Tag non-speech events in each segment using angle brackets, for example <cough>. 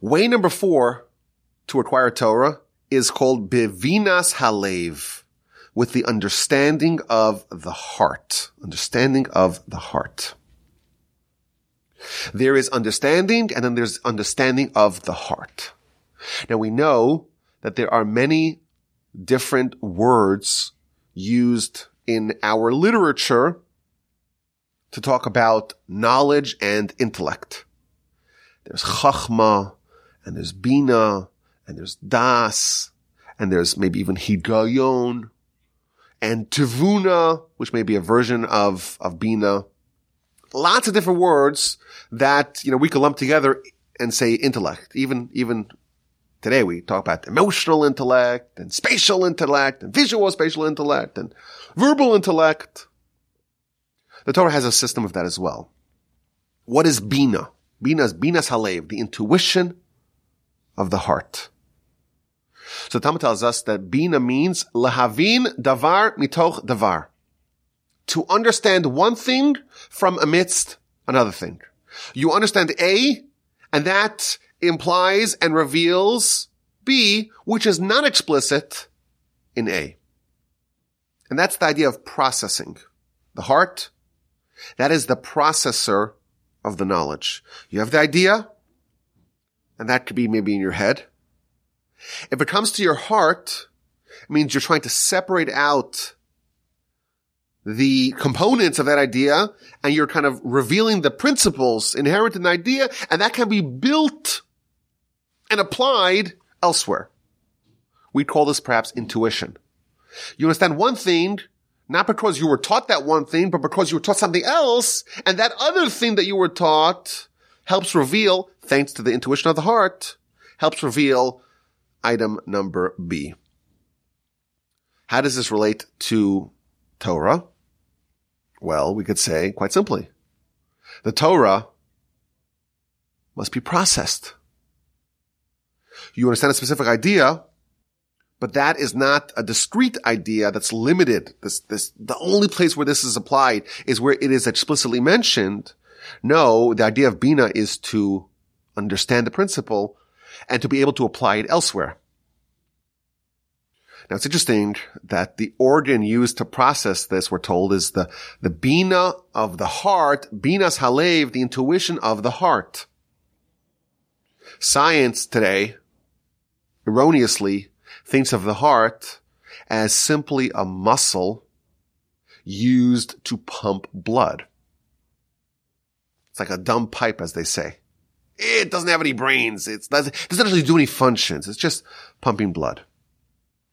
Way number four to acquire Torah is called Bevinas Halev, with the understanding of the heart. Understanding of the heart. There is understanding and then there's understanding of the heart. Now we know that there are many different words used in our literature to talk about knowledge and intellect. There's chachma, and there's bina, and there's das, and there's maybe even higayon, and tivuna, which may be a version of, of bina. Lots of different words that, you know, we could lump together and say intellect. Even, even today we talk about emotional intellect and spatial intellect and visual spatial intellect and verbal intellect. The Torah has a system of that as well. What is Bina? Bina is Binas Halev, the intuition of the heart. So Talmud tells us that Bina means lahavin davar mitoch davar. To understand one thing from amidst another thing. You understand A, and that implies and reveals B, which is not explicit in A. And that's the idea of processing. The heart, that is the processor of the knowledge. You have the idea, and that could be maybe in your head. If it comes to your heart, it means you're trying to separate out the components of that idea and you're kind of revealing the principles inherent in the idea and that can be built and applied elsewhere. We call this perhaps intuition. You understand one thing, not because you were taught that one thing, but because you were taught something else, and that other thing that you were taught helps reveal, thanks to the intuition of the heart, helps reveal item number B. How does this relate to Torah? Well, we could say quite simply, the Torah must be processed. You understand a specific idea, but that is not a discrete idea that's limited. This, this, the only place where this is applied is where it is explicitly mentioned. No, the idea of Bina is to understand the principle and to be able to apply it elsewhere. Now it's interesting that the organ used to process this, we're told, is the, the bina of the heart, binas halev, the intuition of the heart. Science today erroneously thinks of the heart as simply a muscle used to pump blood. It's like a dumb pipe, as they say. It doesn't have any brains. It doesn't actually do any functions. It's just pumping blood.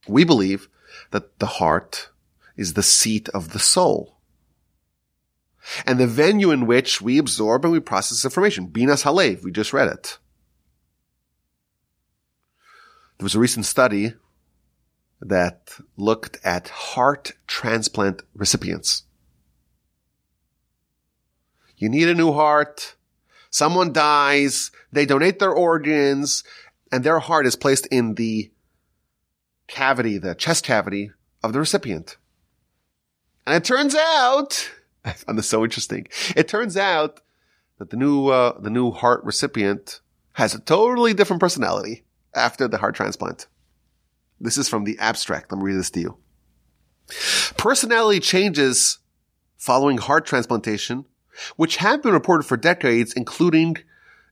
We believe that the heart is the seat of the soul. And the venue in which we absorb and we process information. Binas Halev, we just read it. There was a recent study that looked at heart transplant recipients. You need a new heart. Someone dies. They donate their organs and their heart is placed in the cavity, the chest cavity of the recipient. And it turns out, <laughs> found this so interesting. It turns out that the new, uh, the new heart recipient has a totally different personality after the heart transplant. This is from the abstract. Let me read this to you. Personality changes following heart transplantation, which have been reported for decades, including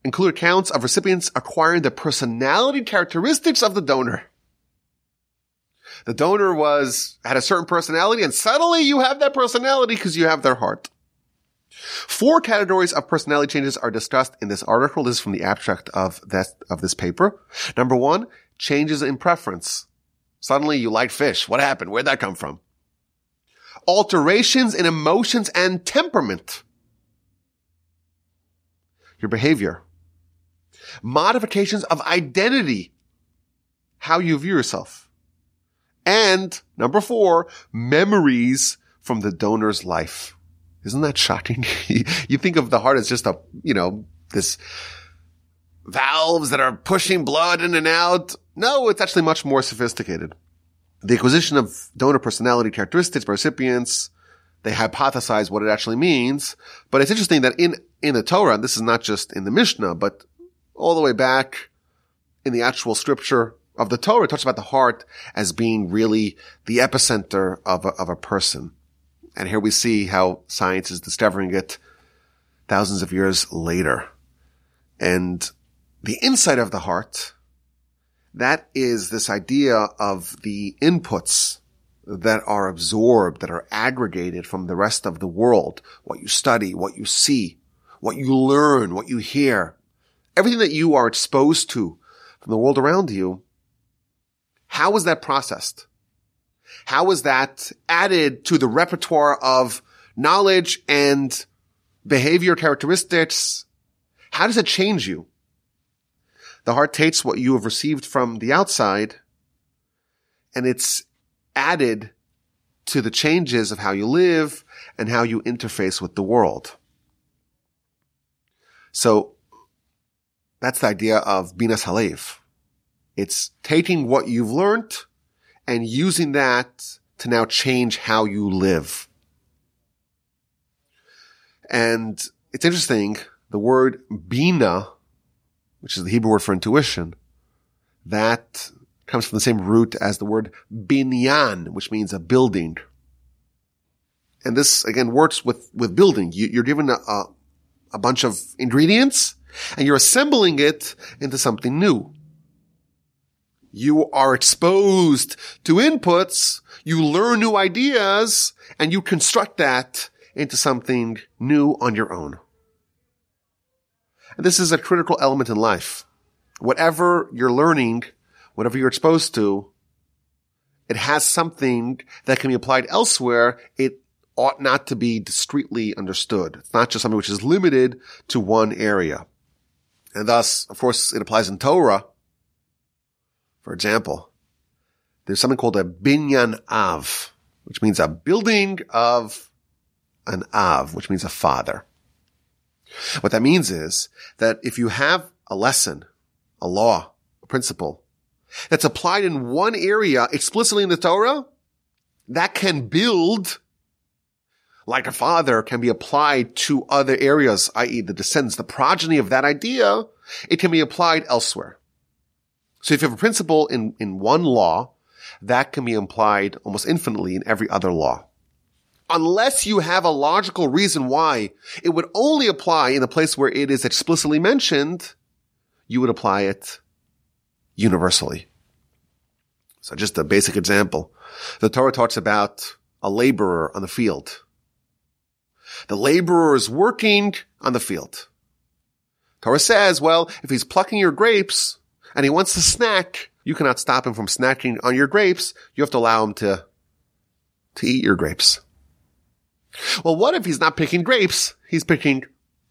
include accounts of recipients acquiring the personality characteristics of the donor. The donor was, had a certain personality and suddenly you have that personality because you have their heart. Four categories of personality changes are discussed in this article. This is from the abstract of that, of this paper. Number one, changes in preference. Suddenly you like fish. What happened? Where'd that come from? Alterations in emotions and temperament. Your behavior. Modifications of identity. How you view yourself. And number four, memories from the donor's life. Isn't that shocking? <laughs> you think of the heart as just a, you know, this valves that are pushing blood in and out. No, it's actually much more sophisticated. The acquisition of donor personality characteristics by recipients, they hypothesize what it actually means. But it's interesting that in, in the Torah, and this is not just in the Mishnah, but all the way back in the actual scripture of the Torah, it talks about the heart as being really the epicenter of a, of a person. And here we see how science is discovering it thousands of years later. And the inside of the heart, that is this idea of the inputs that are absorbed, that are aggregated from the rest of the world. What you study, what you see, what you learn, what you hear. Everything that you are exposed to from the world around you. How is that processed? How is that added to the repertoire of knowledge and behavior characteristics? How does it change you? The heart takes what you have received from the outside and it's added to the changes of how you live and how you interface with the world. So that's the idea of binas halev. It's taking what you've learned and using that to now change how you live. And it's interesting, the word bina, which is the Hebrew word for intuition, that comes from the same root as the word binyan, which means a building. And this again works with, with building. You, are given a, a, a bunch of ingredients and you're assembling it into something new. You are exposed to inputs, you learn new ideas, and you construct that into something new on your own. And this is a critical element in life. Whatever you're learning, whatever you're exposed to, it has something that can be applied elsewhere. It ought not to be discreetly understood. It's not just something which is limited to one area. And thus, of course, it applies in Torah. For example, there's something called a binyan av, which means a building of an av, which means a father. What that means is that if you have a lesson, a law, a principle that's applied in one area explicitly in the Torah, that can build like a father can be applied to other areas, i.e. the descendants, the progeny of that idea, it can be applied elsewhere. So if you have a principle in, in one law, that can be applied almost infinitely in every other law. Unless you have a logical reason why it would only apply in a place where it is explicitly mentioned, you would apply it universally. So just a basic example. The Torah talks about a laborer on the field. The laborer is working on the field. Torah says, well, if he's plucking your grapes and he wants to snack, you cannot stop him from snacking on your grapes. You have to allow him to, to eat your grapes. Well, what if he's not picking grapes? He's picking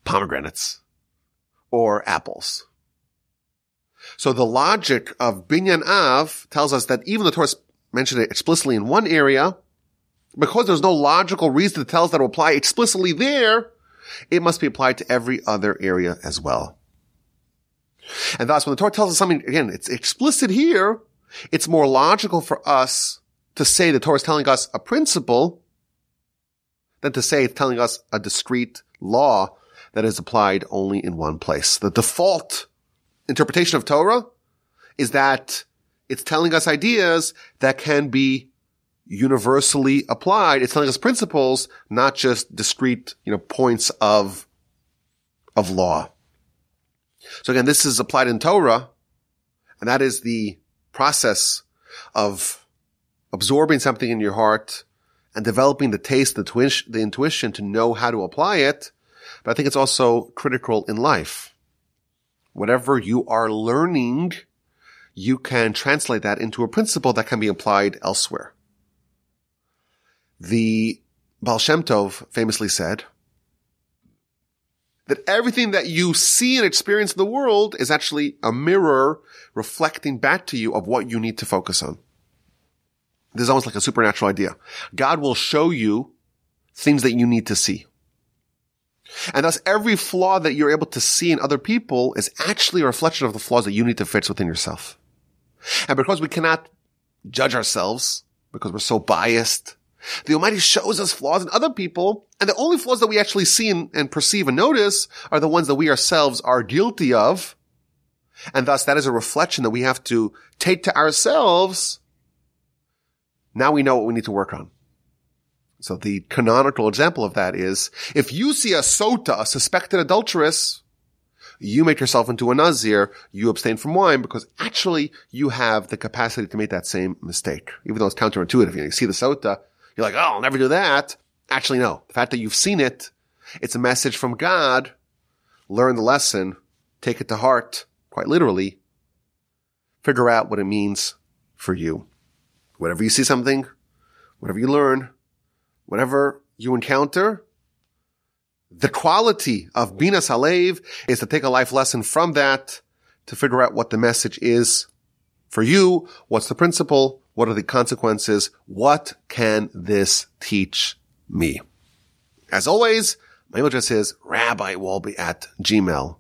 pomegranates or apples. So the logic of Binyan Av tells us that even the Torah mentioned it explicitly in one area, because there's no logical reason to tell us that will apply explicitly there, it must be applied to every other area as well. And thus, when the Torah tells us something, again, it's explicit here, it's more logical for us to say the Torah is telling us a principle than to say it's telling us a discrete law that is applied only in one place. The default interpretation of Torah is that it's telling us ideas that can be universally applied. It's telling us principles, not just discrete, you know, points of, of law. So again, this is applied in Torah, and that is the process of absorbing something in your heart and developing the taste, the, twin- the intuition to know how to apply it. But I think it's also critical in life. Whatever you are learning, you can translate that into a principle that can be applied elsewhere. The Baal Shem Tov famously said that everything that you see and experience in the world is actually a mirror reflecting back to you of what you need to focus on. This is almost like a supernatural idea. God will show you things that you need to see. And thus every flaw that you're able to see in other people is actually a reflection of the flaws that you need to fix within yourself. And because we cannot judge ourselves, because we're so biased, the Almighty shows us flaws in other people, and the only flaws that we actually see and, and perceive and notice are the ones that we ourselves are guilty of. And thus that is a reflection that we have to take to ourselves. Now we know what we need to work on. So the canonical example of that is if you see a sota, a suspected adulteress, you make yourself into a nazir, you abstain from wine because actually you have the capacity to make that same mistake. Even though it's counterintuitive. You, know, you see the sota, you're like, oh, I'll never do that. Actually, no. The fact that you've seen it, it's a message from God. Learn the lesson, take it to heart, quite literally. Figure out what it means for you. Whatever you see something, whatever you learn, whatever you encounter, the quality of Binas Halev is to take a life lesson from that to figure out what the message is for you. What's the principle? What are the consequences? What can this teach me? As always, my email address is rabbiwolbe at gmail.com.